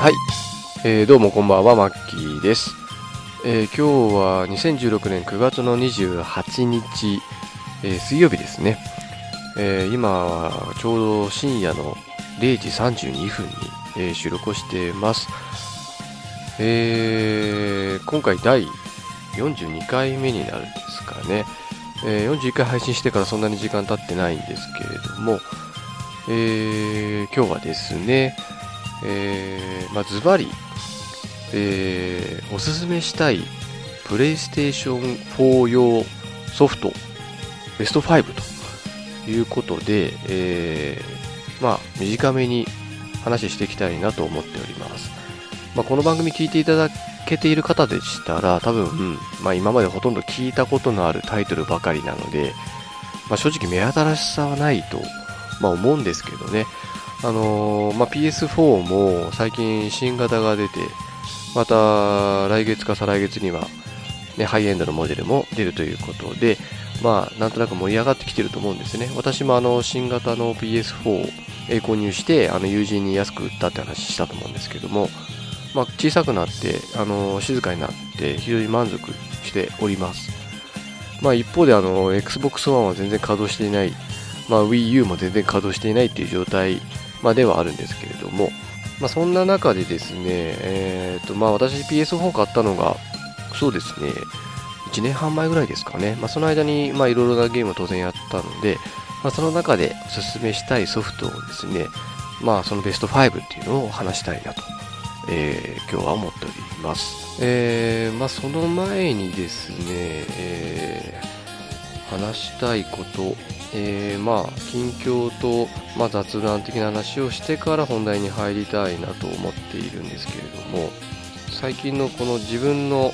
はい、えーどうもこんばんは、マッキーです。えー今日は2016年9月の28日、えー水曜日ですね。えー今はちょうど深夜の0時32分に、え収録をしています。え今回第42回目になるんですかね。え41回配信してからそんなに時間経ってないんですけれども、えー今日はですね、えーまあ、ズバリ、えーおすすめしたいプレイステーション4用ソフトベスト5ということで、えーまあ、短めに話していきたいなと思っております。まあ、この番組聞いていただけている方でしたら、多分、まあ、今までほとんど聞いたことのあるタイトルばかりなので、まあ、正直目新しさはないと、まあ、思うんですけどね。あのーまあ、PS4 も最近新型が出て、また来月か再来月には、ね、ハイエンドのモデルも出るということで、まあ、なんとなく盛り上がってきてると思うんですね。私もあの新型の PS4 を購入して、あの友人に安く売ったって話したと思うんですけども、まあ、小さくなって、あの静かになって、非常に満足しております。まあ、一方であの Xbox One は全然稼働していない、まあ、Wii U も全然稼働していないっていう状態、まあ、ではあるんですけれども、まあ、そんな中でですね、えーとまあ、私 PS4 買ったのが、そうですね、1年半前ぐらいですかね、まあ、その間にまいろいろなゲームを当然やったので、まあ、その中でおすすめしたいソフトをですね、まあ、そのベスト5っていうのを話したいなと、えー今日は思っております。えーまあ、その前にですね、えー話したいこと、えーまあ、近況と、まあ、雑談的な話をしてから本題に入りたいなと思っているんですけれども、最近のこの自分の、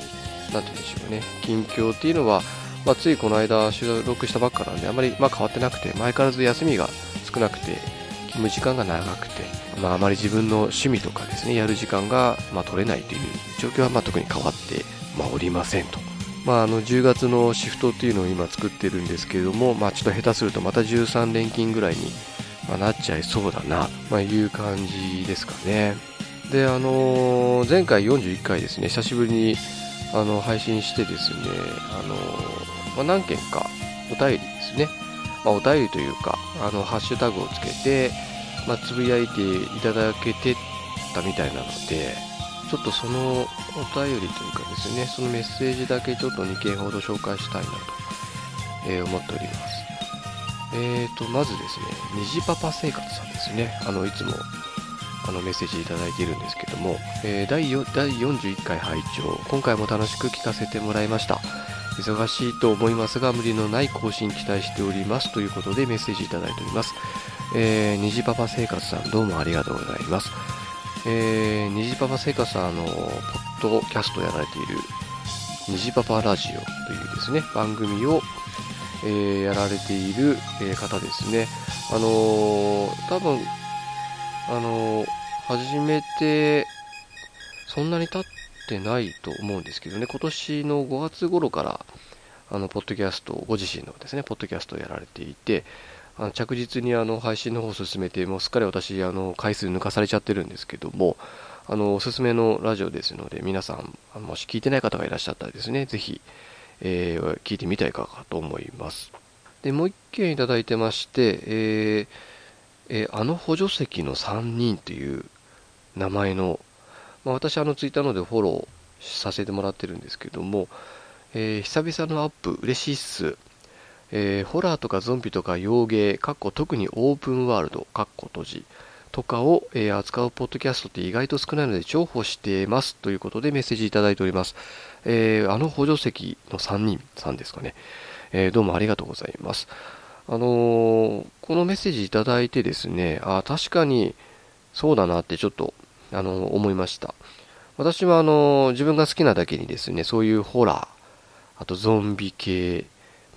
なんて言うんでしょうね、近況っていうのは、まあ、ついこの間収録したばっかなんで、あまり、まあ、変わってなくて、前からず休みが少なくて、勤務時間が長くて、まあ、あまり自分の趣味とかですね、やる時間が、ま、取れないという状況は、ま、特に変わって、ま、おりませんと。まあ、あの10月のシフトっていうのを今作ってるんですけれども、まあ、ちょっと下手するとまた13連勤ぐらいに、まなっちゃいそうだな、まあ、いう感じですかね。で、あのー前回41回ですね、久しぶりにあの配信してですね、あのーま、何件かお便りですね、ま、お便りというか、あのハッシュタグをつけて、ま、つぶやいていただけてたみたいなので、ちょっとそのお便りというかですね、そのメッセージだけちょっと2件ほど紹介したいなと、えー思っております。えーと、まずですね、虹パパ生活さんですね、あの、いつもあのメッセージいただいているんですけども、えー第第41回拝聴。今回も楽しく聞かせてもらいました。忙しいと思いますが無理のない更新期待しておりますということでメッセージいただいております、えー、虹パパ生活さんどうもありがとうございます。えー、虹パパ生活さんあのポッドキャストやられている虹パパラジオというですね番組を、えーやられている、えー方ですね。あのー多分あの始めてそんなに経ってないと思うんですけどね。今年の5月頃からあのポッドキャストご自身のですねポッドキャストをやられていてあの着実にあの配信の方を進めてもうすっかり私あの回数抜かされちゃってるんですけどもあのおすすめのラジオですので皆さんもし聞いてない方がいらっしゃったらですねぜひ、えー聞いてみたいかと思いますでもう一件いただいてまして、えーえーあの補助席の3人という名前の、まあ、私あのツイッターのでフォローさせてもらってるんですけども、えー久々のアップ嬉しいっす、えーホラーとかゾンビとか洋芸かっこ特にオープンワールドかっこ閉じとかを、えー扱うポッドキャストって意外と少ないので重宝していますということでメッセージいただいております、えーあの補助席の3人さんですかね、えどうもありがとうございます。あのこのメッセージいただいてですね、あ確かにそうだなってちょっと、あの思いました。私はあの自分が好きなだけにですね、そういうホラー、あとゾンビ系、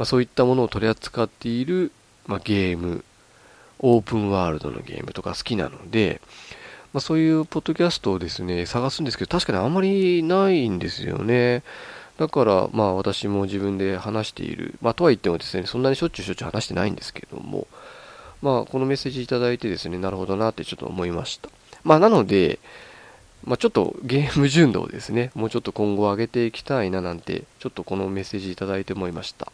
まあ、そういったものを取り扱っている、まあ、ゲーム、オープンワールドのゲームとか好きなので、まあ、そういうポッドキャストをですね、探すんですけど、確かにあんまりないんですよね。だから、まあ私も自分で話している。まあとは言ってもですね、そんなにしょっちゅうしょっちゅう話してないんですけども、まあこのメッセージいただいてですね、なるほどなってちょっと思いました。まあなので、まあ、ちょっとゲーム純度をですね、もうちょっと今後上げていきたいななんて、ちょっとこのメッセージいただいて思いました。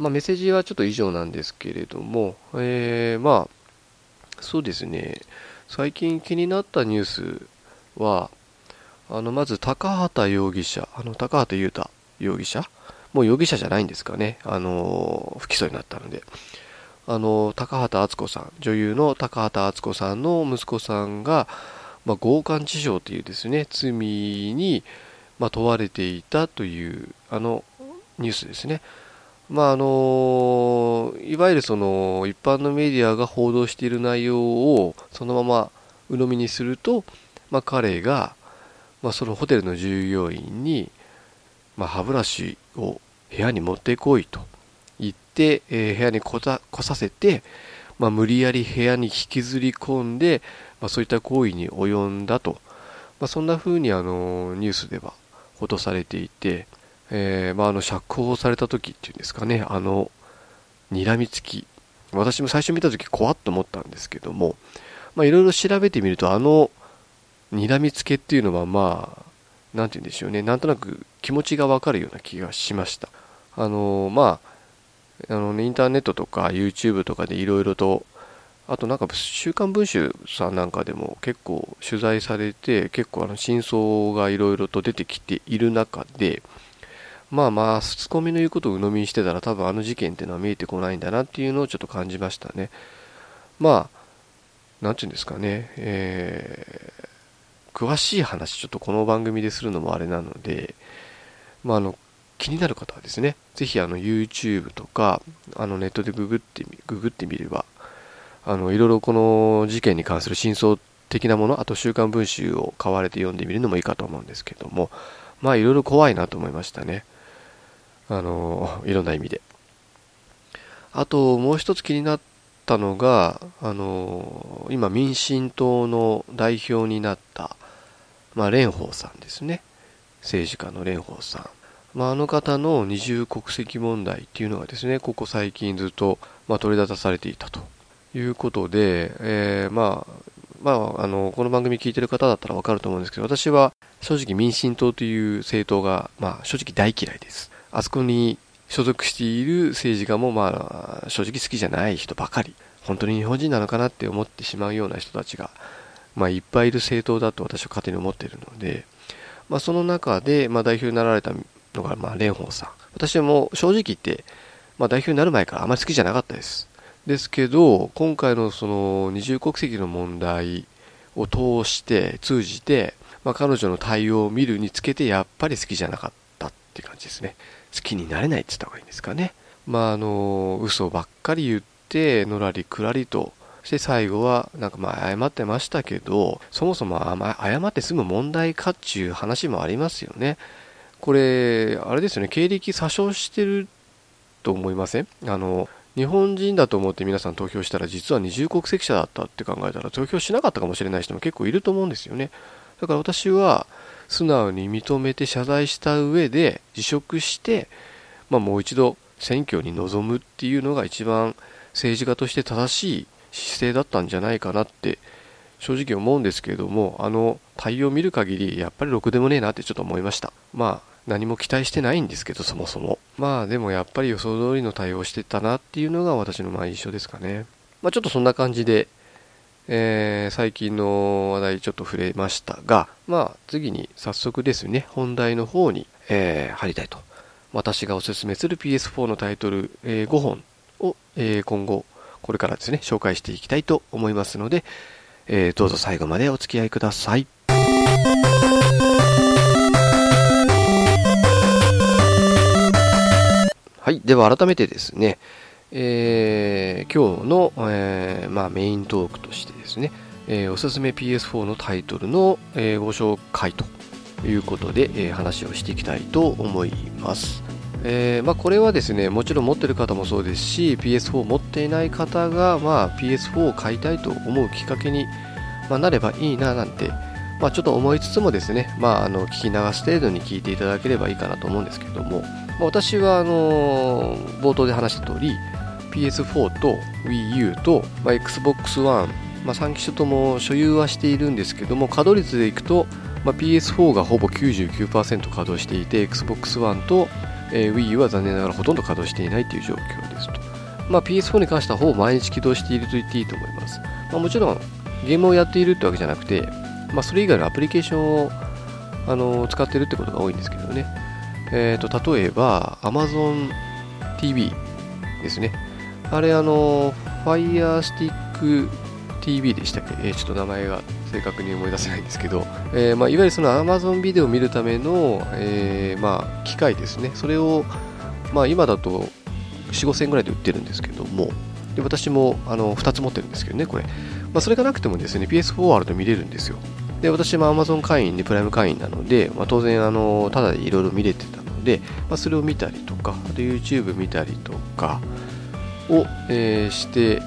まあ、メッセージはちょっと以上なんですけれども、えー、まあ、そうですね、最近気になったニュースは、あの、まず高畑容疑者、あの、高畑裕太容疑者？もう容疑者じゃないんですかね。あの、不起訴になったので。あの、高畑敦子さん、女優の高畑敦子さんの息子さんが、まあ、強姦致傷というですね、罪に、まあ、問われていたという、あの、ニュースですね。まあ、あの、いわゆるその、一般のメディアが報道している内容を、そのまま鵜呑みにすると、まあ、彼が、まあ、そのホテルの従業員に、まあ、歯ブラシを部屋に持ってこいと言って、えー、部屋に来させて、まあ、無理やり部屋に引きずり込んで、まあ、そういった行為に及んだと、まあ、そんな風にあのニュースでは報道されていて、えー、まあ、あの釈放された時っていうんですかね、あの睨みつき、私も最初見た時怖っと思ったんですけども、いろいろ調べてみると、あの睨みつけっていうのはまあ、なんて言うんでしょうね、なんとなく気持ちがわかるような気がしました。あのまあ、あのね、インターネットとか YouTube とかでいろいろと、あとなんか週刊文春さんなんかでも結構取材されて、結構あの真相がいろいろと出てきている中で、まあまあ、ツコミの言うことを鵜呑みにしてたら多分あの事件っていうのは見えてこないんだなっていうのをちょっと感じましたね。まあ、なんていうんですかね、えー、詳しい話ちょっとこの番組でするのもあれなので、まあ、あの気になる方はですね、ぜひあの YouTube とかあのネットでググってググってみれば、あのいろいろこの事件に関する真相的なもの、あと週刊文集を買われて読んでみるのもいいかと思うんですけども、まあいろいろ怖いなと思いましたね。あの、いろんな意味で。あともう一つ気になったのが、あの、今民進党の代表になった、まあ蓮舫さんですね。政治家の蓮舫さん。まあ、あの方の二重国籍問題っていうのがですね、ここ最近ずっと、まあ、取り沙汰されていたということで、えー、まあ、まあ、あの、この番組聞いてる方だったらわかると思うんですけど、私は正直民進党という政党が、まあ、正直大嫌いです。あそこに所属している政治家も、まあ、正直好きじゃない人ばかり、本当に日本人なのかなって思ってしまうような人たちが、まあ、いっぱいいる政党だと私は勝手に思っているので、まあ、その中で、まあ、代表になられたのが、まあ、蓮舫さん。私はも正直言って、まあ、代表になる前からあまり好きじゃなかったです。ですけど、今回のその二重国籍の問題を通して、通じて、まあ、彼女の対応を見るにつけて、やっぱり好きじゃなかったて感じですね。好きになれないって言った方がいいんですかね。まあ、あの、嘘ばっかり言って、のらりくらりとして最後は、なんかまあ謝ってましたけど、そもそも謝って済む問題かっていう話もありますよね。これ、あれですよね、経歴詐称してると思いません？あの、日本人だと思って皆さん投票したら実は二重国籍者だったって考えたら投票しなかったかもしれない人も結構いると思うんですよね。だから私は素直に認めて謝罪した上で辞職して、まあ、もう一度選挙に臨むっていうのが一番政治家として正しい姿勢だったんじゃないかなって正直思うんですけれどもあの対応を見る限りやっぱりろくでもねえなってちょっと思いました。まあ何も期待してないんですけどそもそも。まあでもやっぱり予想通りの対応してたなっていうのが私のまあ印象ですかね。まあちょっとそんな感じでえー、最近の話題ちょっと触れましたが、まあ次に早速ですね、本題の方に、えー、入りたいと。私がおすすめする PS4 のタイトル、えー、5本を、え、今後、これからですね、紹介していきたいと思いますので、え、どうぞ最後までお付き合いください。はい。では改めてですね、えー、今日の、えーまあ、メイントークとしてですね、えー、おすすめ PS4 のタイトルの、えー、ご紹介ということで、えー、話をしていきたいと思います。えーまあ、これはですねもちろん持ってる方もそうですし PS4 持っていない方が、まあ、PS4 を買いたいと思うきっかけに、まあ、なればいいななんて、まあ、ちょっと思いつつもですね、まあ、あの聞き流す程度に聞いていただければいいかなと思うんですけども、ま、私はあの冒頭で話した通り PS4 と Wii U と、まあ、Xbox One まあ、3機種とも所有はしているんですけども稼働率でいくと、まあ、PS4 がほぼ99%稼働していて Xbox One と、えー、Wii U は残念ながらほとんど稼働していないという状況ですと、まあ、PS4 に関してはほぼ毎日起動していると言っていいと思います、まあ、もちろんゲームをやっているってわけじゃなくて、まあ、それ以外のアプリケーションをあの使ってるってことが多いんですけどね、えーと、例えば Amazon TV ですね。あれあの Fire Stick TV でしたっけ、えー、ちょっと名前が正確に思い出せないんですけど、えー、まあ、いわゆるその Amazon ビデオを見るための、えー、まあ、機械ですね。それを、まあ、今だと4 5千円ぐらいで売ってるんですけども。で私もあの2つ持ってるんですけどねこれ、まあ、それがなくてもですね PS4 あると見れるんですよ。で私も Amazon 会員でプライム会員なので、まあ、当然あのただでいろいろ見れてたので、まあ、それを見たりとかあと YouTube 見たりとかを、えー、して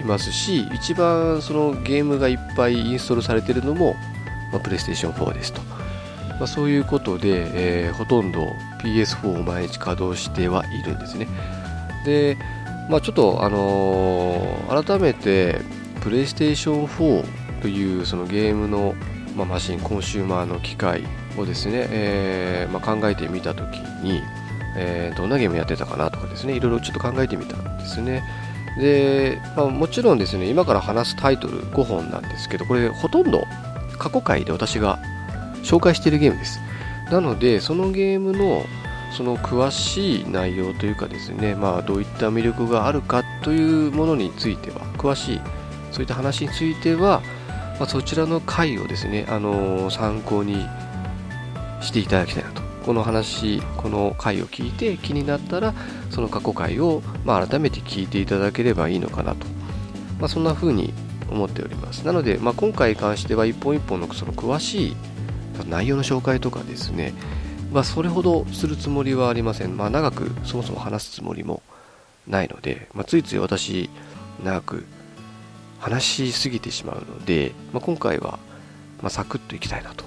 いますし一番そのゲームがいっぱいインストールされているのも、まあ、PlayStation 4ですと、まあ、そういうことで、えー、ほとんど PS4 を毎日稼働してはいるんですね。で、まあ、ちょっと、あのー、改めて PlayStation 4というそのゲームの、まあ、マシンコンシューマーの機械をですね、えー、まあ、考えてみたときに、えー、どんなゲームやってたかなとかですねいろいろちょっと考えてみたんですねで、まあ、もちろんですね今から話すタイトル5本なんですけどこれほとんど過去回で私が紹介しているゲームですなのでそのゲームのその詳しい内容というかですね、まあ、どういった魅力があるかというものについては詳しいそういった話については、まあ、そちらの回をですね、あのー、参考にしていただきたいなと。この話、この回を聞いて気になったら、その過去回を、まあ、改めて聞いていただければいいのかなと。まあ、そんな風に思っております。なので、まあ、今回に関しては一本一本のその詳しい内容の紹介とかですね、ま、それほどするつもりはありません。ま、長くそもそも話すつもりもないので、ま、ついつい私、長く話しすぎてしまうので、まあ、今回は、ま、サクッといきたいなと、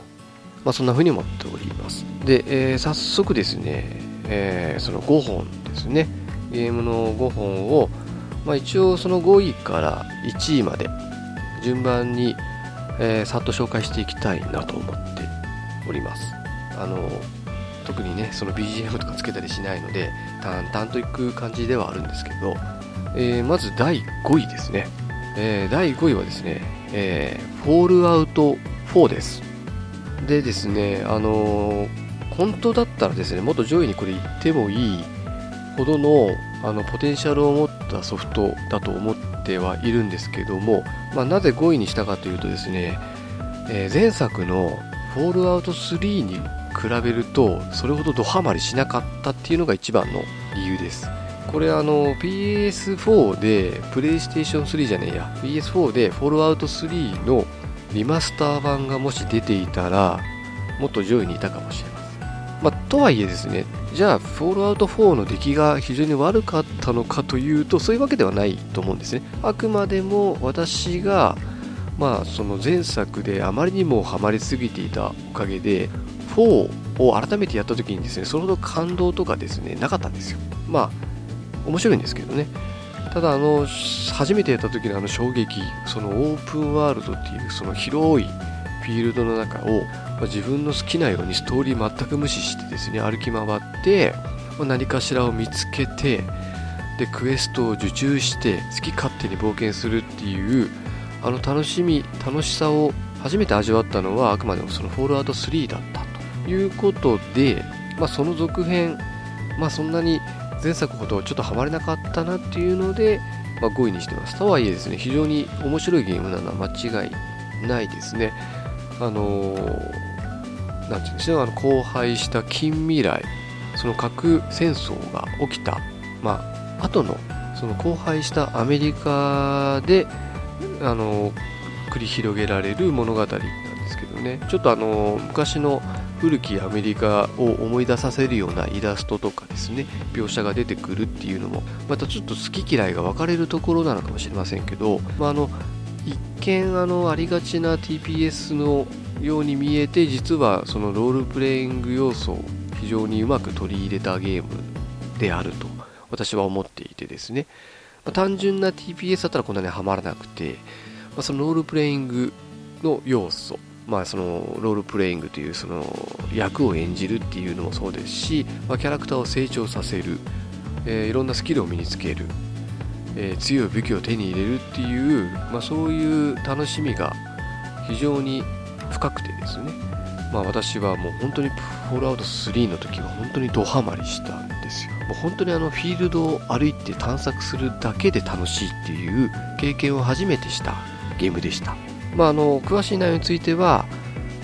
まあ、そんな風に思っております。で、えー、早速ですね、えー、その5本ですね。ゲームの5本を、まあ、一応その5位から1位まで順番に、えー、さっと紹介していきたいなと思っております。あの特にねその BGM とかつけたりしないので淡々といく感じではあるんですけど、えー、まず第5位ですね。えー、第5位はですね、えー、フォールアウト4です。でですね、あのー、本当だったらですね、もっと上位にこれ言ってもいいほどのあのポテンシャルを持ったソフトだと思ってはいるんですけども、まあ、なぜ5位にしたかというとですね、えー、前作のフォールアウト3に比べるとそれほどドハマりしなかったっていうのが一番の理由です。これあの PS4 でプレイステーション3じゃねえや PS4 でフォローアウト3のリマスター版がもし出ていたらもっと上位にいたかもしれません、まあ、とはいえですねじゃあフォールアウト4の出来が非常に悪かったのかというとそういうわけではないと思うんですね。あくまでも私がまあその前作であまりにもハマりすぎていたおかげで4を改めてやった時にですねそれほど感動とかですねなかったんですよ。まあ面白いんですけどね。ただあの初めてやった時のあの衝撃そのオープンワールドっていうその広いフィールドの中を、まあ、自分の好きなようにストーリー全く無視してですね歩き回って、まあ、何かしらを見つけてでクエストを受注して好き勝手に冒険するっていうあの楽しみ楽しさを初めて味わったのはあくまでもそのフォールアウト3だったということで、まあ、その続編まあそんなに前作ほどちょっとハマれなかったなっていうので、まあ、5位にしてます。とはいえですね、非常に面白いゲームなのは間違いないですね。あのー、なんていうんでしょう、あの荒廃した近未来、その核戦争が起きた、まあ、後のその荒廃したアメリカで、あのー、繰り広げられる物語なんですけどね、ちょっとあのー、昔の古きアメリカを思い出させるようなイラストとかですね描写が出てくるっていうのもまたちょっと好き嫌いが分かれるところなのかもしれませんけど、まあ、あの一見あのありがちな TPS のように見えて実はそのロールプレイング要素を非常にうまく取り入れたゲームであると私は思っていてですね、まあ、単純な TPS だったらこんなにはまらなくてあ、そのロールプレイングの要素まあ、そのロールプレイングというその役を演じるっていうのもそうですし、まあ、キャラクターを成長させる、えー、いろんなスキルを身につける、えー、強い武器を手に入れるっていう、まあ、そういう楽しみが非常に深くてですね、まあ、私はもう本当にフォールアウト3の時は本当にドハマりしたんですよ。もう本当にあのフィールドを歩いて探索するだけで楽しいっていう経験を初めてしたゲームでした。まあ、あの詳しい内容については、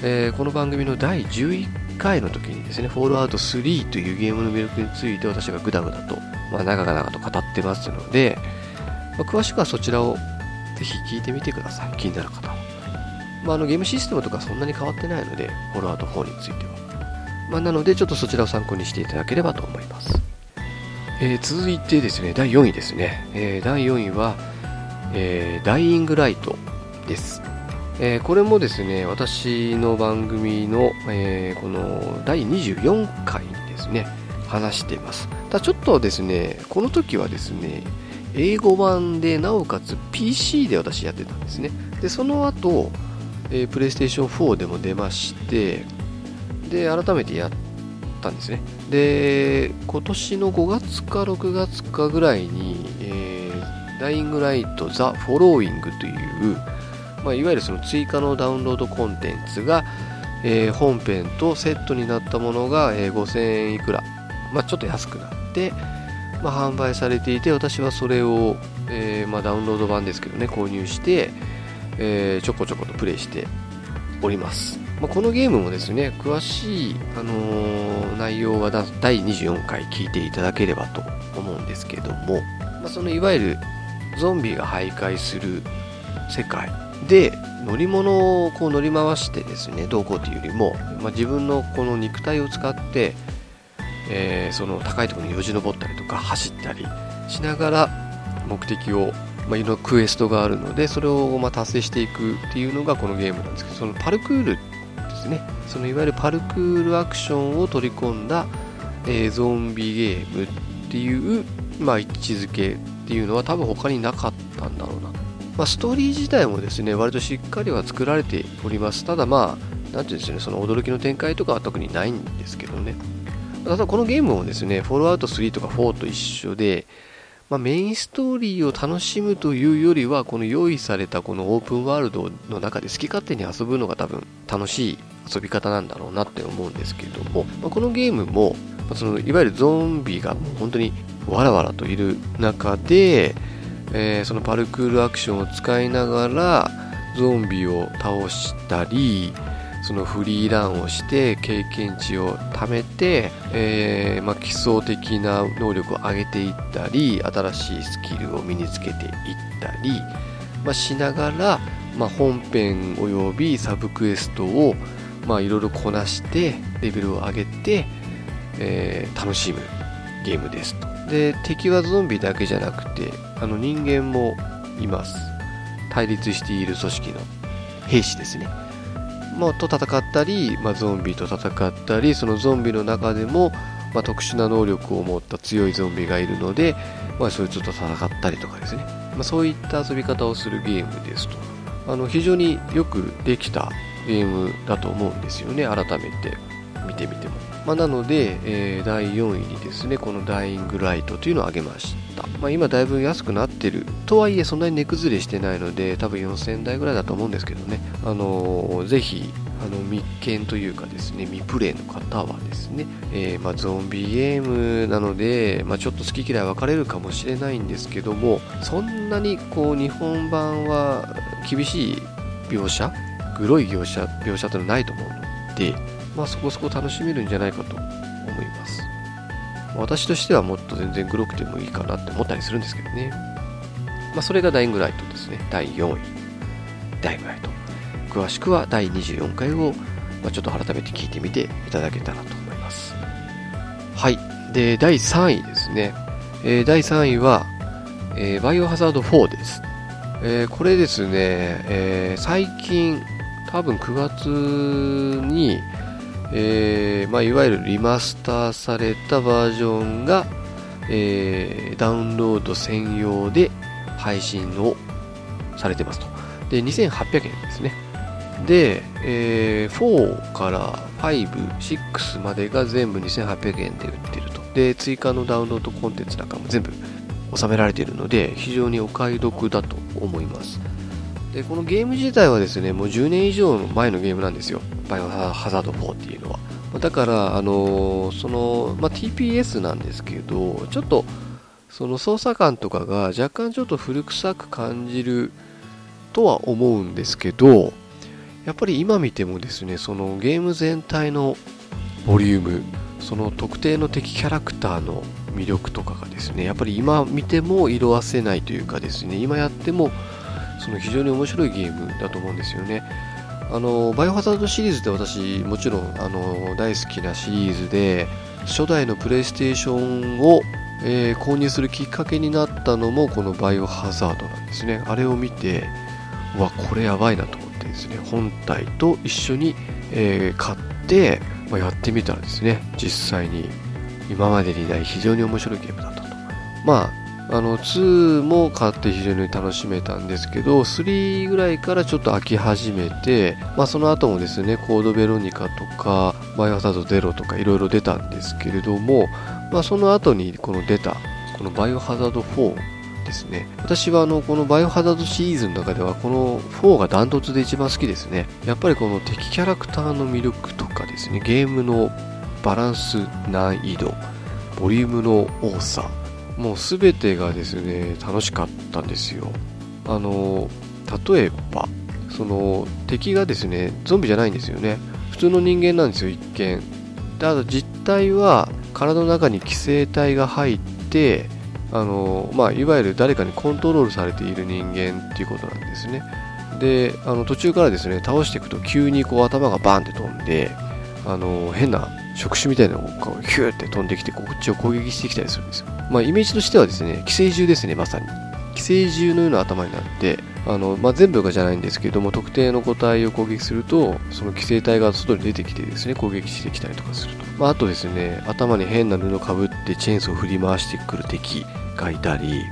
えー、この番組の第11回の時にですね、フォールアウト3というゲームの魅力について私がグダグダと、まあ、長々と語ってますので、まあ、詳しくはそちらをぜひ聞いてみてください。気になる方は。まあ、あのゲームシステムとかそんなに変わってないので、フォールアウト4については。まあ、なので、ちょっとそちらを参考にしていただければと思います。えー、続いてですね、第4位ですね。えー、第4位は、えー、ダイイングライトです。えー、これもですね私の番組の、えー、この第24回にですね話しています。ただちょっとですねこの時はですね英語版でなおかつ PC で私やってたんですね。でその後、えー、プレイステーション4でも出ましてで改めてやったんですね。で今年の5月か6月かぐらいに、えー、ダイイングライトザ・フォローイングというまあ、いわゆるその追加のダウンロードコンテンツが、えー、本編とセットになったものが、えー、5000円いくら、まあ、ちょっと安くなって、まあ、販売されていて私はそれを、えー、まあ、ダウンロード版ですけどね購入して、えーちょこちょことプレイしております、まこのゲームもですね詳しい、あの内容は第24回聞いていただければと思うんですけども、まそのいわゆるゾンビが徘徊する世界で乗り物をこう乗り回してですねどうこうというよりも、まあ、自分のこの肉体を使って、えー、その高いところによじ登ったりとか走ったりしながら目的を、まあ、いろんなクエストがあるのでそれをま達成していくっていうのがこのゲームなんですけどそのパルクールですね。そのいわゆるパルクールアクションを取り込んだ、えー、ゾンビゲームっていう、まあ、位置づけっていうのは多分他になかったんだろうなまあ、ストーリー自体もですね割としっかりは作られております。ただまあなんていうんですねその驚きの展開とかは特にないんですけどね。ただこのゲームもですねフォローアウト3とか4と一緒で、まあ、メインストーリーを楽しむというよりはこの用意されたこのオープンワールドの中で好き勝手に遊ぶのが多分楽しい遊び方なんだろうなって思うんですけれども、まあ、このゲームもそのいわゆるゾンビがもう本当にわらわらといる中で、えー、そのパルクールアクションを使いながらゾンビを倒したりそのフリーランをして経験値を貯めて、えー、まあ、基礎的な能力を上げていったり新しいスキルを身につけていったり、まあ、しながら、まあ、本編およびサブクエストをいろいろこなしてレベルを上げて、えー、楽しむゲームですと。で敵はゾンビだけじゃなくてあの人間もいます。対立している組織の兵士ですね。まあ、と戦ったり、まあ、ゾンビと戦ったりそのゾンビの中でも、まあ、特殊な能力を持った強いゾンビがいるので、まあ、そいつと戦ったりとかですね、まあ、そういった遊び方をするゲームですと。あの非常によくできたゲームだと思うんですよね。改めて見てみても。まあ、なので、えー、第4位にですねこのダイイングライトというのを挙げました、まあ、今だいぶ安くなってる。とはいえそんなに値崩れしてないので多分4000台ぐらいだと思うんですけどね、あのー、ぜひあの密見というかですね未プレイの方はですね、えー、まあ、ゾンビゲームなので、まあ、ちょっと好き嫌い分かれるかもしれないんですけどもそんなにこう日本版は厳しい描写グロい描写描写というのはないと思うのでまあ、そこそこ楽しめるんじゃないかと思います。私としてはもっと全然グロくてもいいかなって思ったりするんですけどね。まあ、それがダイングライトですね。第4位。ダイイングライト。詳しくは第24回を、まあ、ちょっと改めて聞いてみていただけたらと思います。はい。で、第3位ですね。えー、第3位は、えー、バイオハザード4です。えー、これですね、えー、最近、多分9月に、えーまあ、いわゆるリマスターされたバージョンが、えー、ダウンロード専用で配信をされてますと。で、2800円ですね。で、えー、4から5、6までが全部2800円で売ってると。で、追加のダウンロードコンテンツなんかも全部収められているので、非常にお買い得だと思います。で、このゲーム自体はですね、もう10年以上前のゲームなんですよ。バイオハザード4っていうのは。だから、あのー、その、まあ、TPS なんですけど、ちょっと、その操作感とかが若干ちょっと古臭く感じるとは思うんですけど、やっぱり今見てもですね、そのゲーム全体のボリューム、その特定の敵キャラクターの魅力とかがですね、やっぱり今見ても色あせないというかですね、今やってもその非常に面白いゲームだと思うんですよね。あのバイオハザードシリーズって私もちろんあの大好きなシリーズで初代のプレイステーションを、えー、購入するきっかけになったのもこのバイオハザードなんですね。あれを見てうわこれやばいなと思ってですね本体と一緒に、えー、買って、まあ、やってみたらですね。実際に今までにない非常に面白いゲームだったと。まああの2も買って非常に楽しめたんですけど3ぐらいからちょっと飽き始めて、まあ、その後もですねコードベロニカとかバイオハザードゼロとかいろいろ出たんですけれども、まあ、その後にこの出たこのバイオハザード4ですね。私はあのこのバイオハザードシリーズの中ではこの4がダントツで一番好きですね。やっぱりこの敵キャラクターの魅力とかですねゲームのバランス難易度ボリュームの多さもう全てがですね楽しかったんですよ。あの例えばその敵がですねゾンビじゃないんですよね。普通の人間なんですよ一見。ただ実態は体の中に寄生体が入ってあの、まあ、いわゆる誰かにコントロールされている人間っていうことなんですね。であの途中からですね倒していくと急にこう頭がバンって飛んであの変な触手みたいなのがヒューって飛んできてこっちを攻撃してきたりするんですよ。まあ、イメージとしてはですね、寄生獣ですね、まさに。寄生獣のような頭になって、あのまあ、全部がじゃないんですけども、特定の個体を攻撃すると、その寄生体が外に出てきてですね、攻撃してきたりとかすると。まあ、あとですね、頭に変な布かぶってチェーンソーを振り回してくる敵がいたり、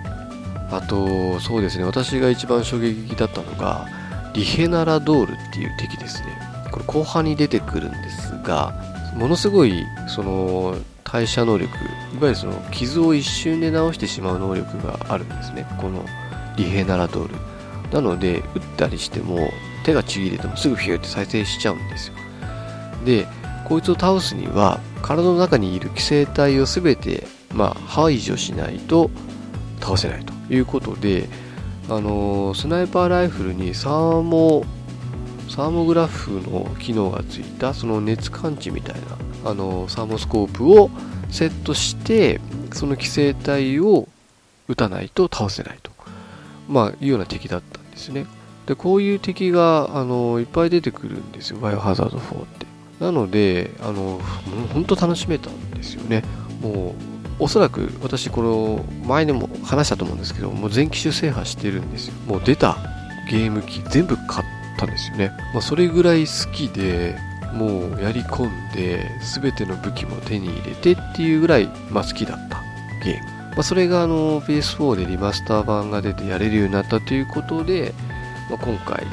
あと、そうですね、私が一番衝撃だったのが、リヘナラドールっていう敵ですね。これ後半に出てくるんですが、ものすごいその代謝能力いわゆるその傷を一瞬で治してしまう能力があるんですね。このリヘナラドール。なので打ったりしても手がちぎれてもすぐフィューって再生しちゃうんですよ。でこいつを倒すには体の中にいる寄生体を全て、まあ、排除しないと倒せないということであのスナイパーライフルにサーモサーモグラフの機能がついたその熱感知みたいなあのサーモスコープをセットしてその寄生体を撃たないと倒せないと、まあ、いうような敵だったんですね。でこういう敵があのいっぱい出てくるんですよ。バイオハザード4って。なのであの本当楽しめたんですよね。もうおそらく私この前でも話したと思うんですけどもう全機種制覇してるんですよ。もう出たゲーム機全部買っったんですよね、まあ、それぐらい好きでもうやり込んで全ての武器も手に入れてっていうぐらい、まあ、好きだったゲーム、まあ、それがあの PS4 でリマスター版が出てやれるようになったということで、まあ、今回、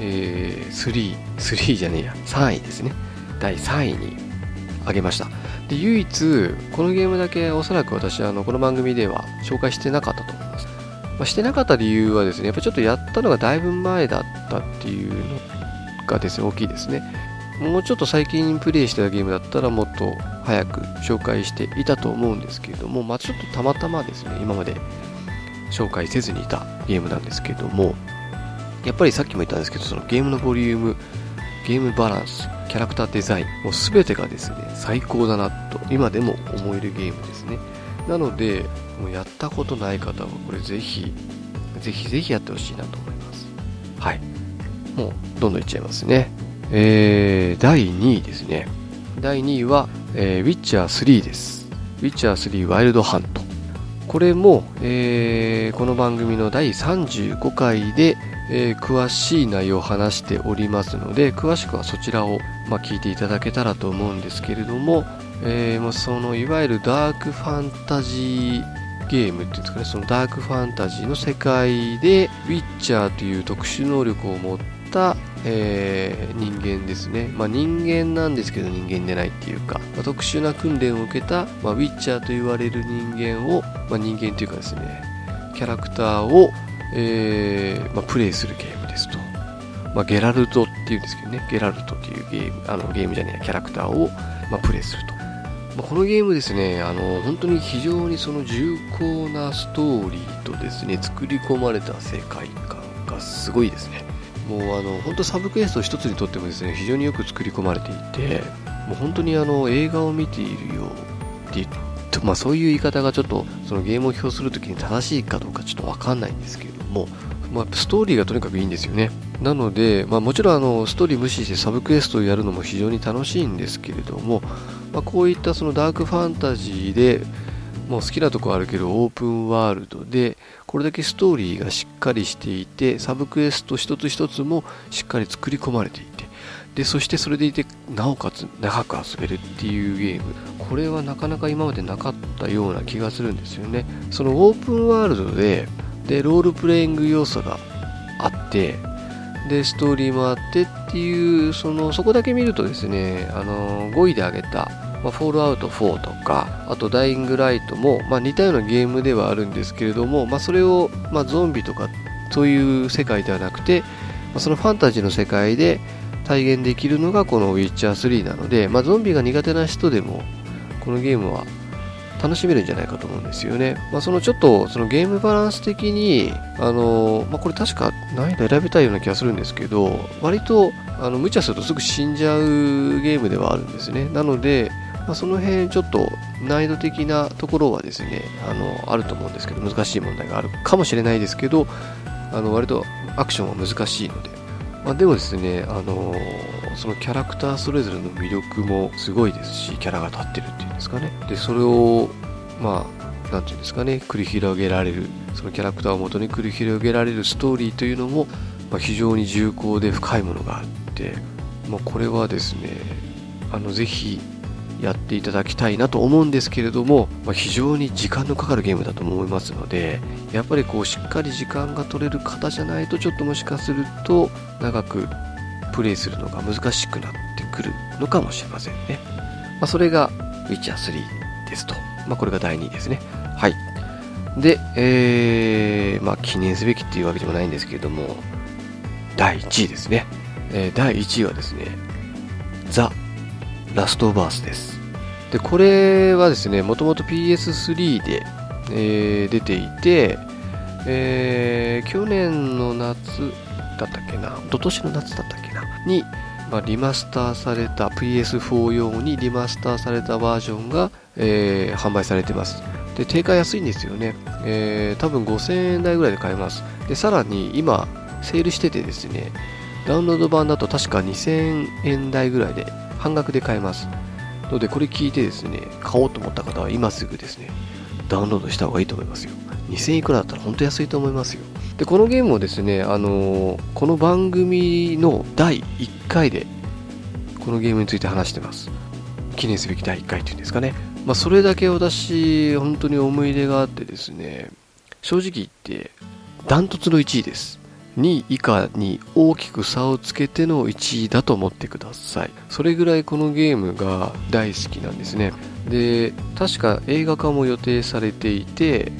えー、3、3じゃねえや、3位ですね。第3位に上げました。で、唯一、このゲームだけおそらく私、あの、この番組では紹介してなかったと思います。まあ、してなかった理由はですね、やっぱちょっとやったのがだいぶ前だったっていうのがですね、大きいですね。もうちょっと最近プレイしてたゲームだったらもっと早く紹介していたと思うんですけれども、まあ、ちょっとたまたまですね、今まで紹介せずにいたゲームなんですけれども、やっぱりさっきも言ったんですけど、そのゲームのボリューム、ゲームバランス、キャラクターデザイン、もう全てがですね、最高だなと、今でも思えるゲームですね。なので、もうやったことない方はこれぜひ、ぜひぜひやってほしいなと思います。はい。もうどんどんいっちゃいますね。えー、第2位ですね。第2位は、えー、ウィッチャー3です。ウィッチャー3ワイルドハント。これも、えー、この番組の第35回で、えー、詳しい内容を話しておりますので、詳しくはそちらを、まあ、聞いていただけたらと思うんですけれども、えー、そのいわゆるダークファンタジーゲームっていうんですかねそのダークファンタジーの世界でウィッチャーという特殊能力を持った、えー、人間ですね、まあ、人間なんですけど人間でないっていうか、まあ、特殊な訓練を受けた、まあ、ウィッチャーと言われる人間を、ま、人間というかですねキャラクターを、えーま、プレイするゲームですと、ま、ゲラルトっていうんですけどねゲラルトっていうゲームあのゲームじゃねえキャラクターを、ま、プレイすると。まこのゲームですね、あの本当に非常にその重厚なストーリーとですね作り込まれた世界観がすごいですね。もうあの本当サブクエスト一つにとってもですね非常によく作り込まれていて、もう本当にあの映画を見ているようってまあ、そういう言い方がちょっとそのゲームを評するときに正しいかどうかちょっとわかんないんですけれども、まあ、ストーリーがとにかくいいんですよね。なので、まあ、もちろんあのストーリー無視してサブクエストをやるのも非常に楽しいんですけれども、まあ、こういったそのダークファンタジーでもう好きなとこあるけどオープンワールドでこれだけストーリーがしっかりしていてサブクエスト一つ一つもしっかり作り込まれていてでそしてそれでいてなおかつ長く遊べるっていうゲーム。これはなかなか今までなかったような気がするんですよね。そのオープンワールドででロールプレイング要素があってでストーリーもあってっていうそのそこだけ見るとですねあの5位で挙げたまあ、フォールアウト4とかあとダイイングライトも、まあ、似たようなゲームではあるんですけれども、まあ、それを、まあ、ゾンビとかそういう世界ではなくて、まあ、そのファンタジーの世界で体現できるのがこのウィッチャー3なので、まあ、ゾンビが苦手な人でもこのゲームは楽しめるんじゃないかと思うんですよね。まあ、そのちょっとそのゲームバランス的に、あのまあ、これ確か難易度選びたいような気がするんですけど、割とあの無茶するとすぐ死んじゃうゲームではあるんですね。なので、まあ、その辺ちょっと難易度的なところはですね、あのあると思うんですけど、難しい問題があるかもしれないですけど、あの割とアクションは難しいので、まあ、でもですね、あのそのキャラクターそれぞれの魅力もすごいですし、キャラが立ってるっていうんですかね。で、それを、まあ、なんていうんですかね、繰り広げられる、そのキャラクターを元に繰り広げられるストーリーというのも、まあ、非常に重厚で深いものがあって、まあ、これはですね、あの、ぜひ、やっていただきたいなと思うんですけれども、まあ、非常に時間のかかるゲームだと思いますのでやっぱりこうしっかり時間が取れる方じゃないとちょっともしかすると長くプレイするのが難しくなってくるのかもしれませんね。まあ、それが Witcher 3ですと。まあ、これが第2位ですね。はい。で、えー、まあ、記念すべきっていうわけでもないんですけれども、第1位ですね。えー、第1位はですね、ザ・ラストオブアースです。で、これはですね、もともと PS3 で、えー、出ていて、えー、去年の夏だったっけな、一昨年の夏だったっけ、に、まあ、リマスターされた PS4 用にリマスターされたバージョンが、えー、販売されてます。で、定価安いんですよね。えー、多分5000円台ぐらいで買えます。で、さらに今、セールしててですね、ダウンロード版だと確か2000円台ぐらいで半額で買えます。ので、これ聞いてですね、買おうと思った方は今すぐですね、ダウンロードした方がいいと思いますよ。2000いくらだったら本当安いと思いますよ。で、このゲームをですね、あのー、この番組の第1回で、このゲームについて話してます。記念すべき第1回っていうんですかね。まあ、それだけ私、本当に思い出があってですね、正直言って、ダントツの1位です。2位以下に大きく差をつけての1位だと思ってください。それぐらいこのゲームが大好きなんですね。で、確か映画化も予定されていて、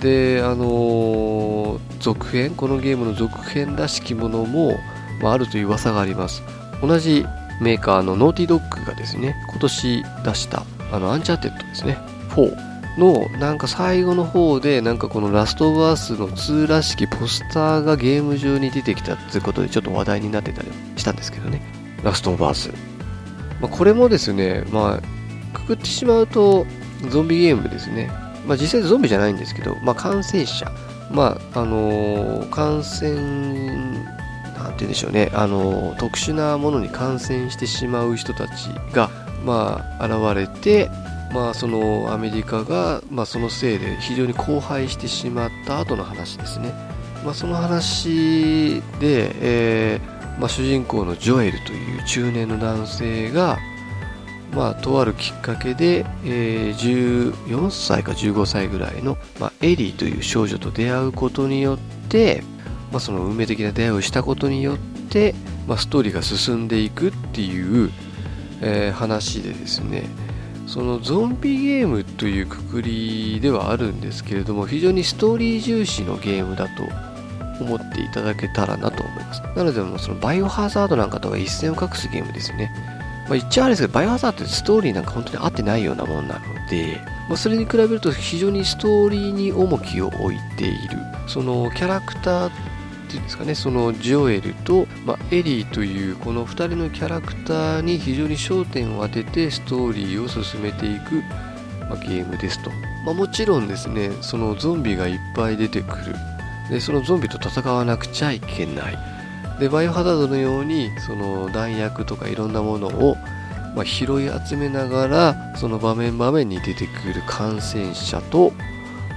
で、あのー、続編、このゲームの続編らしきものも、まあ、あるという噂があります。同じメーカーの Naughty Dog がですね、今年出したあの Uncharted ですね、4のなんか最後の方でなんかこの Last of Us の2らしきポスターがゲーム上に出てきたっていうことでちょっと話題になってたりしたんですけどね。ラストオブアース、まあ、これもですねまあくくってしまうとゾンビゲームですねまあ実際ゾンビじゃないんですけどまあ感染者まああのー、感染なんて言うんでしょうね、あの特殊なものに感染してしまう人たちが、まあ、現れて、まあ、そのアメリカが、まあ、そのせいで非常に荒廃してしまった後の話ですね、まあ、その話で、えーまあ、主人公のジョエルという中年の男性が、まあ、とあるきっかけで、えー、14歳か15歳ぐらいの、まあ、エリーという少女と出会うことによって、まあ、その運命的な出会いをしたことによって、まあ、ストーリーが進んでいくっていう、えー、話でですね。そのゾンビゲームというくくりではあるんですけれども非常にストーリー重視のゲームだと思っていただけたらなと思います。なのでそのバイオハザードなんかとは一線を画すゲームですよね。まあ、言っちゃあれですけど、バイオハザードってストーリーなんか本当に合ってないようなもんなので、まあ、それに比べると非常にストーリーに重きを置いている。そのキャラクターっていうんですかね、そのジョエルと、まあ、エリーというこの2人のキャラクターに非常に焦点を当ててストーリーを進めていく、まあ、ゲームですと。まあ、もちろんですね、そのゾンビがいっぱい出てくる。で、そのゾンビと戦わなくちゃいけない。でバイオハザードのようにその弾薬とかいろんなものを、まあ、拾い集めながらその場面場面に出てくる感染者と、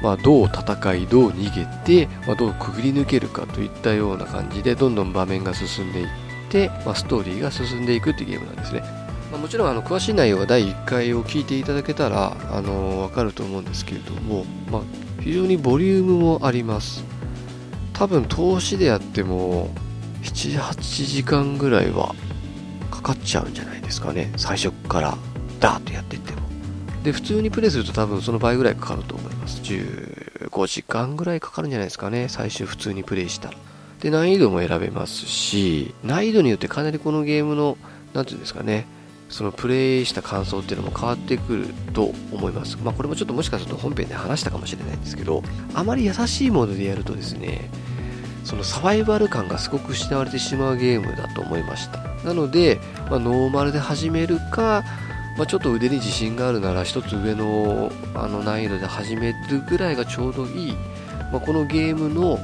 まあ、どう戦いどう逃げて、まあ、どうくぐり抜けるかといったような感じでどんどん場面が進んでいって、ま、ストーリーが進んでいくっていうゲームなんですね。ま、もちろんあの詳しい内容は第1回を聞いていただけたらあの分かると思うんですけれども、ま、非常にボリュームもあります多分投資でやっても78時間ぐらいはかかっちゃうんじゃないですかね。最初からダーッとやっていっても。で普通にプレイすると多分その倍ぐらいかかると思います。15時間ぐらいかかるんじゃないですかね。最終普通にプレイしたら。で難易度も選べますし難易度によってかなりこのゲームの何て言うんですかね。そのプレイした感想っていうのも変わってくると思います。まあこれもちょっともしかすると本編で話したかもしれないんですけど、あまり優しいモードでやるとですね、そのサバイバル感がすごく失われてしまうゲームだと思いました。なので、まあ、ノーマルで始めるか、まあ、ちょっと腕に自信があるなら一つ上のあの難易度で始めるぐらいがちょうどいい、まあ、このゲームの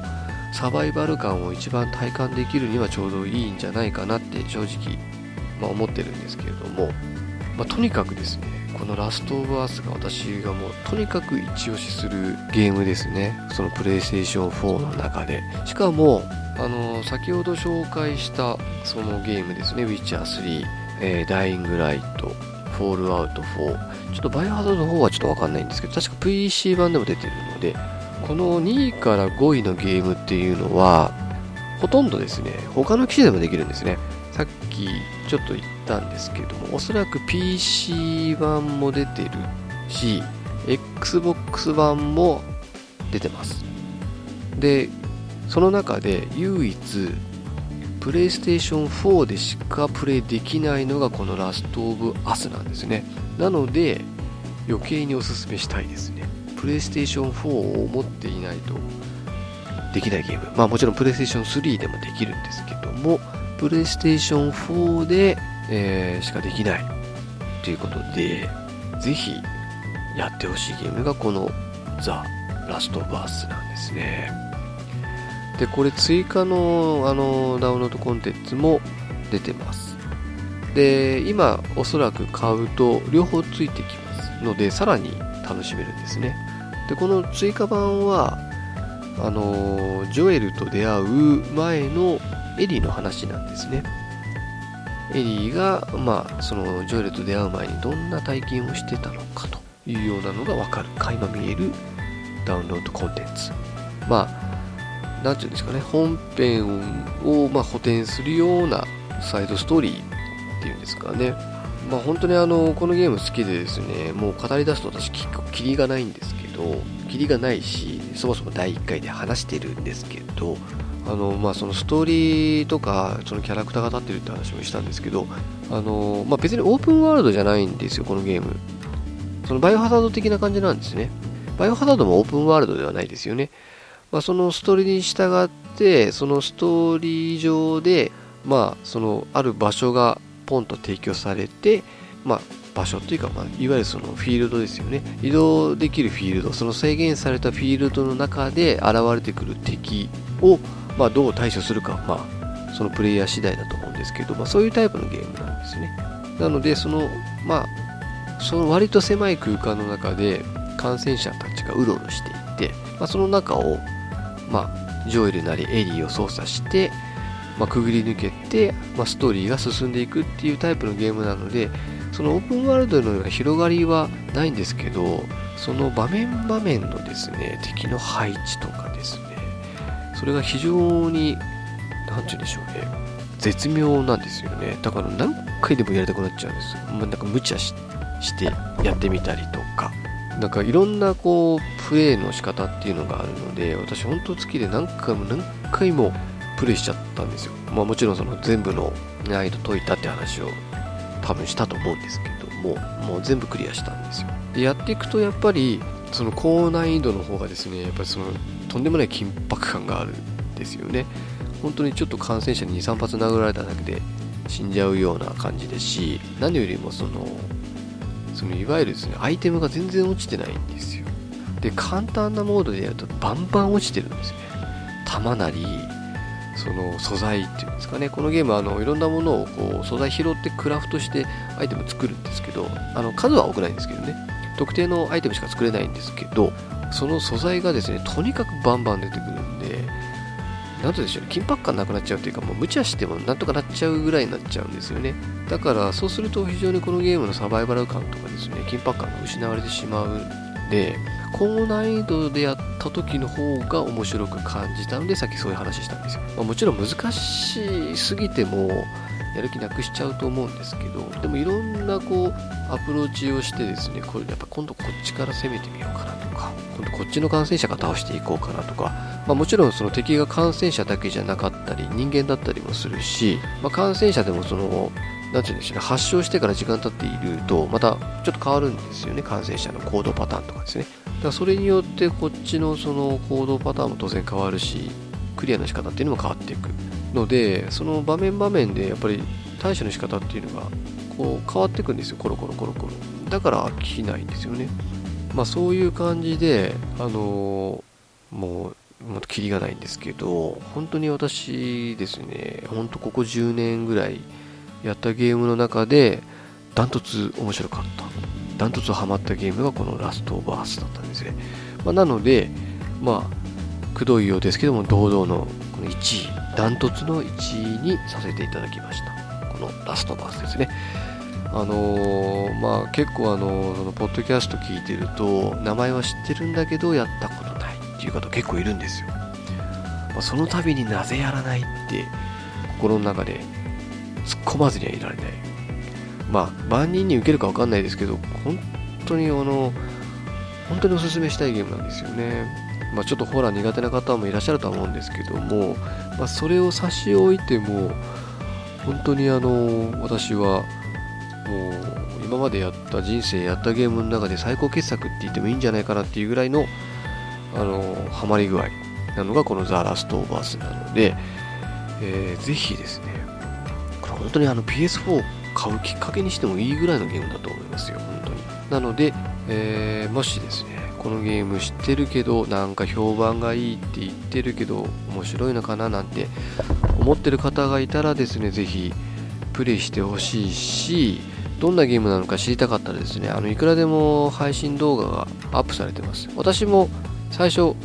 サバイバル感を一番体感できるにはちょうどいいんじゃないかなって正直、ま、思ってるんですけれども、ま、とにかくですねこのラストオブアースが私がもうとにかく一押しするゲームですね。そのプレイステーション4の中で。しかもあの先ほど紹介したそのゲームですね。ウィッチャー3、えー、ダイイングライトフォールアウト4ちょっとバイオハザードの方はちょっとわかんないんですけど確か PC 版でも出てるのでこの2位から5位のゲームっていうのはほとんどですね。他の機種でもできるんですね。さっきちょっと言ったんですけれどもおそらく PC 版も出てるし Xbox 版も出てます。でその中で唯一プレイステーション4でしかプレイできないのがこのラストオブアスなんですね。なので余計におすすめしたいですね。プレイステーション4を持っていないとできないゲーム。まあもちろんプレイステーション3でもできるんですけどもプレイステーション4で、えー、しかできないということで、ぜひやってほしいゲームがこのザ・ラストバースなんですね。で、これ追加のあのダウンロードコンテンツも出てます。で、今おそらく買うと両方ついてきますので、さらに楽しめるんですね。で、この追加版は、あのジョエルと出会う前のエリーの話なんですね。エリーが、まあ、そのジョエルと出会う前にどんな体験をしてたのかというようなのがわかる、垣間見えるダウンロードコンテンツ。まあ、なんていうんですかね、本編を、まあ、補填するようなサイドストーリーっていうんですかね。まあ、本当にあの、このゲーム好きでですね、もう語り出すと私結構キリがないんですけど、キリがないし、そもそも第1回で話してるんですけど、あのまあ、そのストーリーとかそのキャラクターが立ってるって話もしたんですけどあの、まあ、別にオープンワールドじゃないんですよこのゲーム。そのバイオハザード的な感じなんですね。バイオハザードもオープンワールドではないですよね、まあ、そのストーリーに従ってそのストーリー上で、まあ、そのある場所がポンと提供されて、まあ、場所というか、まあ、いわゆるそのフィールドですよね。移動できるフィールド。その制限されたフィールドの中で現れてくる敵をまあ、どう対処するか、まあ、そのプレイヤー次第だと思うんですけど、まあ、そういうタイプのゲームなんですね。なので、その、まあ、その割と狭い空間の中で感染者たちがうろうろしていて、まあ、その中を、まあ、ジョエルなりエリーを操作して、まあ、くぐり抜けて、まあ、ストーリーが進んでいくっていうタイプのゲームなので、そのオープンワールドのような広がりはないんですけどその場面場面のですね敵の配置とかそれが非常に何て言うんでしょうね。絶妙なんですよね。だから何回でもやりたくなっちゃうんです。まあ、なんか無茶してやってみたりとか。なんかいろんなこうプレイの仕方っていうのがあるので私本当好きで何回も何回もプレイしちゃったんですよ。まあもちろんその全部の難易度解いたって話を多分したと思うんですけどももう全部クリアしたんですよ。でやっていくとやっぱりその高難易度の方がですねやっぱりそのとんでもない緊迫感があるんですよね。本当にちょっと感染者に23発殴られただけで死んじゃうような感じですし何よりもそのそのいわゆるですねアイテムが全然落ちてないんですよ。で簡単なモードでやるとバンバン落ちてるんですね。弾なりその素材っていうんですかね。このゲームはあのいろんなものをこう素材拾ってクラフトしてアイテム作るんですけどあの数は多くないんですけどね。特定のアイテムしか作れないんですけどその素材がですねとにかくバンバン出てくるんでなんとでしょう緊迫感なくなっちゃうというかもう無茶してもなんとかなっちゃうぐらいになっちゃうんですよね。だからそうすると非常にこのゲームのサバイバル感とかですね緊迫感が失われてしまうんで高難易度でやった時の方が面白く感じたのでさっきそういう話したんですよ、まあ、もちろん難しすぎてもやる気なくしちゃうと思うんですけどでもいろんなこうアプローチをしてですねこれやっぱ今度こっちから攻めてみようかなと。こっちの感染者が倒していこうかなとか、まあ、もちろんその敵が感染者だけじゃなかったり人間だったりもするし、まあ、感染者でもそのなんて言うんでしょうね、発症してから時間経っていると、またちょっと変わるんですよね、感染者の行動パターンとかですね。だからそれによってこっちのその行動パターンも当然変わるし、クリアの仕方っていうのも変わっていくので、その場面場面でやっぱり対処の仕方っていうのがこう変わっていくんですよ、コロコロコロコロ。だから飽きないんですよね。まあそういう感じで、あの、もう、もうキリがないんですけど、本当に私ですね、本当ここ10年ぐらい、やったゲームの中でダントツ面白かった。ダントツハマったゲームがこのラストオブアースだったんですね、まあ、なのでまあくどいようですけども堂々のこの1位ダントツの1位にさせていただきました。このラストオブアースですね。あのー、まあ結構あのそのポッドキャスト聞いてると名前は知ってるんだけどやったことないっていう方結構いるんですよ、まあ、その度になぜやらないって心の中で突っ込まずにはいられない。まあ、万人に受けるか分かんないですけど、本当にあの、本当におすすめしたいゲームなんですよね。まあ、ちょっとホラー苦手な方もいらっしゃるとは思うんですけども、まあ、それを差し置いても、本当にあの、私は、もう、今までやった人生やったゲームの中で最高傑作って言ってもいいんじゃないかなっていうぐらいの、あの、ハマり具合なのがこのザ・ラスト・オーバースなので、えー、ぜひですね、本当にあの PS4 買うきっかけにしてもいいぐらいのゲームだと思いますよ、本当に。なので、えー、もしですね、このゲーム知ってるけど、なんか評判がいいって言ってるけど、面白いのかななんて思ってる方がいたらですね、ぜひプレイしてほしいし、どんなゲームなのか知りたかったらですね、あのいくらでも配信動画がアップされてます。私も最初、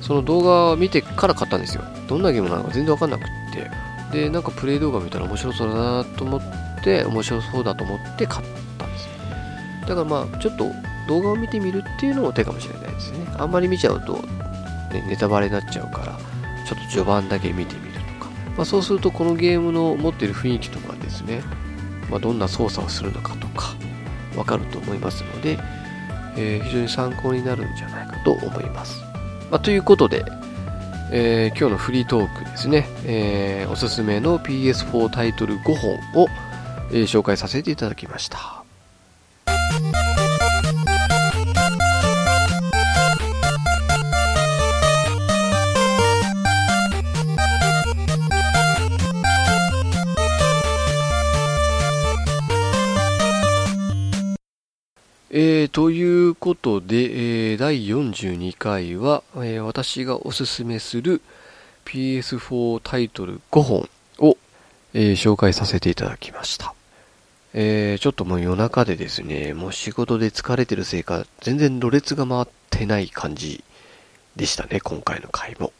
その動画を見てから買ったんですよ。どんなゲームなのか全然わかんなくって。でなんかプレイ動画見たら面白そうだなと思って面白そうだと思って買ったんですよだからまあちょっと動画を見てみるっていうのも手かもしれないですねあんまり見ちゃうと、ね、ネタバレになっちゃうからちょっと序盤だけ見てみるとか、まあ、そうするとこのゲームの持ってる雰囲気とかですね、まあ、どんな操作をするのかとかわかると思いますので、えー、非常に参考になるんじゃないかと思います、まあ、ということでえー、今日のフリートークですね、えー、おすすめの PS4 タイトル5本を、え、紹介させていただきました。えー、ということで、えー、第42回は、えー、私がおすすめする PS4 タイトル5本を、え紹介させていただきました。えちょっともう夜中でですね、もう仕事で疲れてるせいか、全然ろれつが回ってない感じでしたね、今回の回も。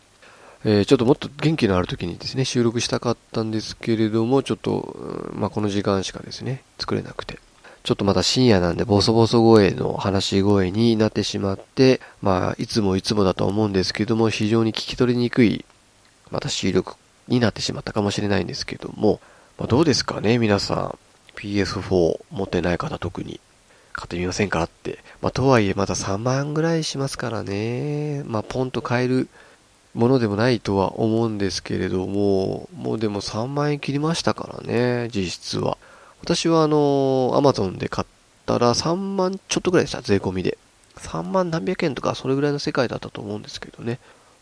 えちょっともっと元気のある時にですね、収録したかったんですけれども、ちょっと、まあ、この時間しかですね、作れなくて。ちょっとまた深夜なんでボソボソ声の話し声になってしまって、まあ、いつもいつもだと思うんですけども、非常に聞き取りにくい、また収録になってしまったかもしれないんですけども、まあ、どうですかね、皆さん。PS4 持ってない方特に買ってみませんかって。まあ、とはいえまだ3万ぐらいしますからね。まあ、ポンと買えるものでもないとは思うんですけれども、もうでも3万円切りましたからね、実質は。私はあの、アマゾンで買ったら3万ちょっとぐらいでした、税込みで。3万何百円とかそれぐらいの世界だったと思うんですけどね。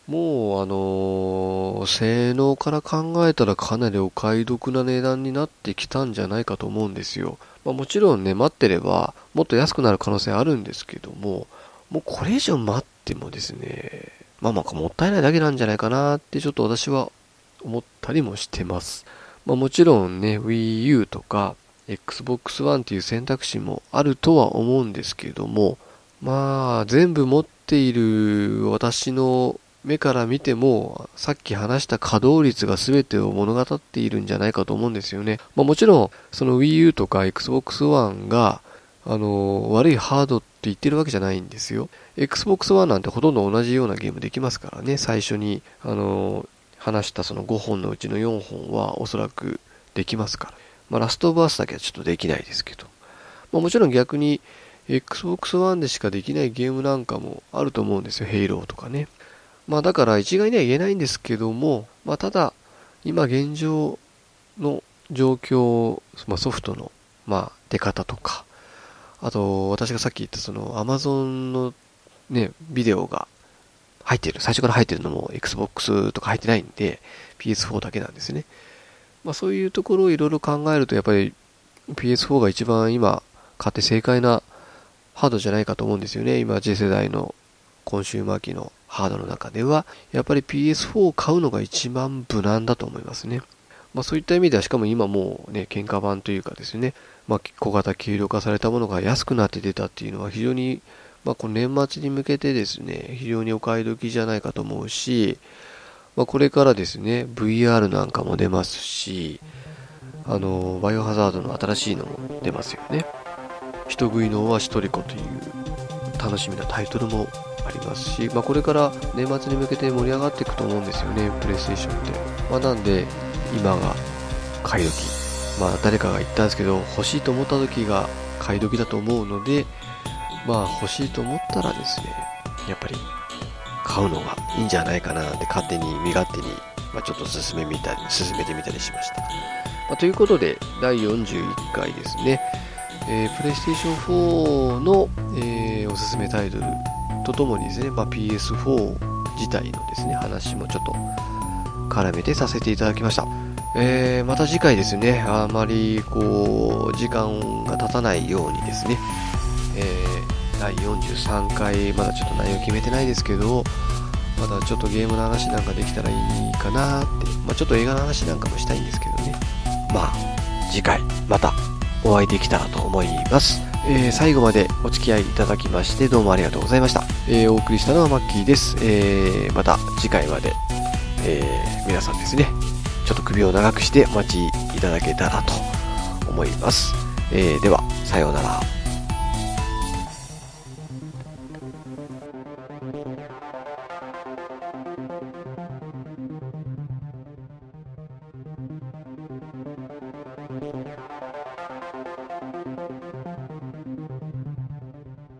もうあの、性能から考えたらかなりお買い得な値段になってきたんじゃないかと思うんですよ。まあ、もちろんね、待ってればもっと安くなる可能性あるんですけども、もうこれ以上待ってもですね、まあまあもったいないだけなんじゃないかなってちょっと私は思ったりもしてます。まあもちろんね、Wii U とか Xbox One っていう選択肢もあるとは思うんですけども、まあ全部持っている私の目から見ても、さっき話した稼働率が全てを物語っているんじゃないかと思うんですよね。まあ、もちろん、その Wii U とか Xbox One が、あの、悪いハードって言ってるわけじゃないんですよ。Xbox One なんてほとんど同じようなゲームできますからね、最初に、あの、話したその5本のうちの4本はおそらくできますから。まあ、ラストバースだけはちょっとできないですけど。まあ、もちろん逆に、Xbox One でしかできないゲームなんかもあると思うんですよ。ヘイローとかね。まあだから一概には言えないんですけども、まあただ、今現状の状況、まあ、ソフトの、まあ、出方とか、あと、私がさっき言ったその Amazon のね、ビデオが入ってる、最初から入ってるのも Xbox とか入ってないんで、PS4 だけなんですね。まあそういうところをいろいろ考えると、やっぱり PS4 が一番今買って正解なハードじゃないかと思うんですよね。今、次世代のコンシューマー機のハードの中では、やっぱり PS4 を買うのが一番無難だと思いますね。まあそういった意味では、しかも今もうね、喧嘩版というかですね、まあ小型軽量化されたものが安くなって出たっていうのは非常に、まあこの年末に向けてですね、非常にお買い時じゃないかと思うし、まあこれからですね、VR なんかも出ますし、あの、バイオハザードの新しいのも出ますよね。人食いのは一人子という楽しみなタイトルもありますし、まあ、これから年末に向けて盛り上がっていくと思うんですよね、プレイステーションって。まあ、なんで、今が買い時。まあ、誰かが言ったんですけど、欲しいと思った時が買い時だと思うので、まあ、欲しいと思ったらですね、やっぱり買うのがいいんじゃないかなって勝手に身勝手に、まあ、ちょっと進めみたり、進めてみたりしました。まあ、ということで、第41回ですね、えー、プレイステーション4の、えー、おすすめタイトルとともにですね、まあ、PS4 自体のですね、話もちょっと絡めてさせていただきました。えー、また次回ですね、あまりこう、時間が経たないようにですね、第43回、まだちょっと内容決めてないですけど、まだちょっとゲームの話なんかできたらいいかなって、まあ、ちょっと映画の話なんかもしたいんですけどね。まあ、次回、またお会いできたらと思います。えー、最後までお付き合いいただきましてどうもありがとうございました。えー、お送りしたのはマッキーです。えー、また次回まで、え皆さんですね、ちょっと首を長くしてお待ちいただけたらと思います。えでは、さようなら。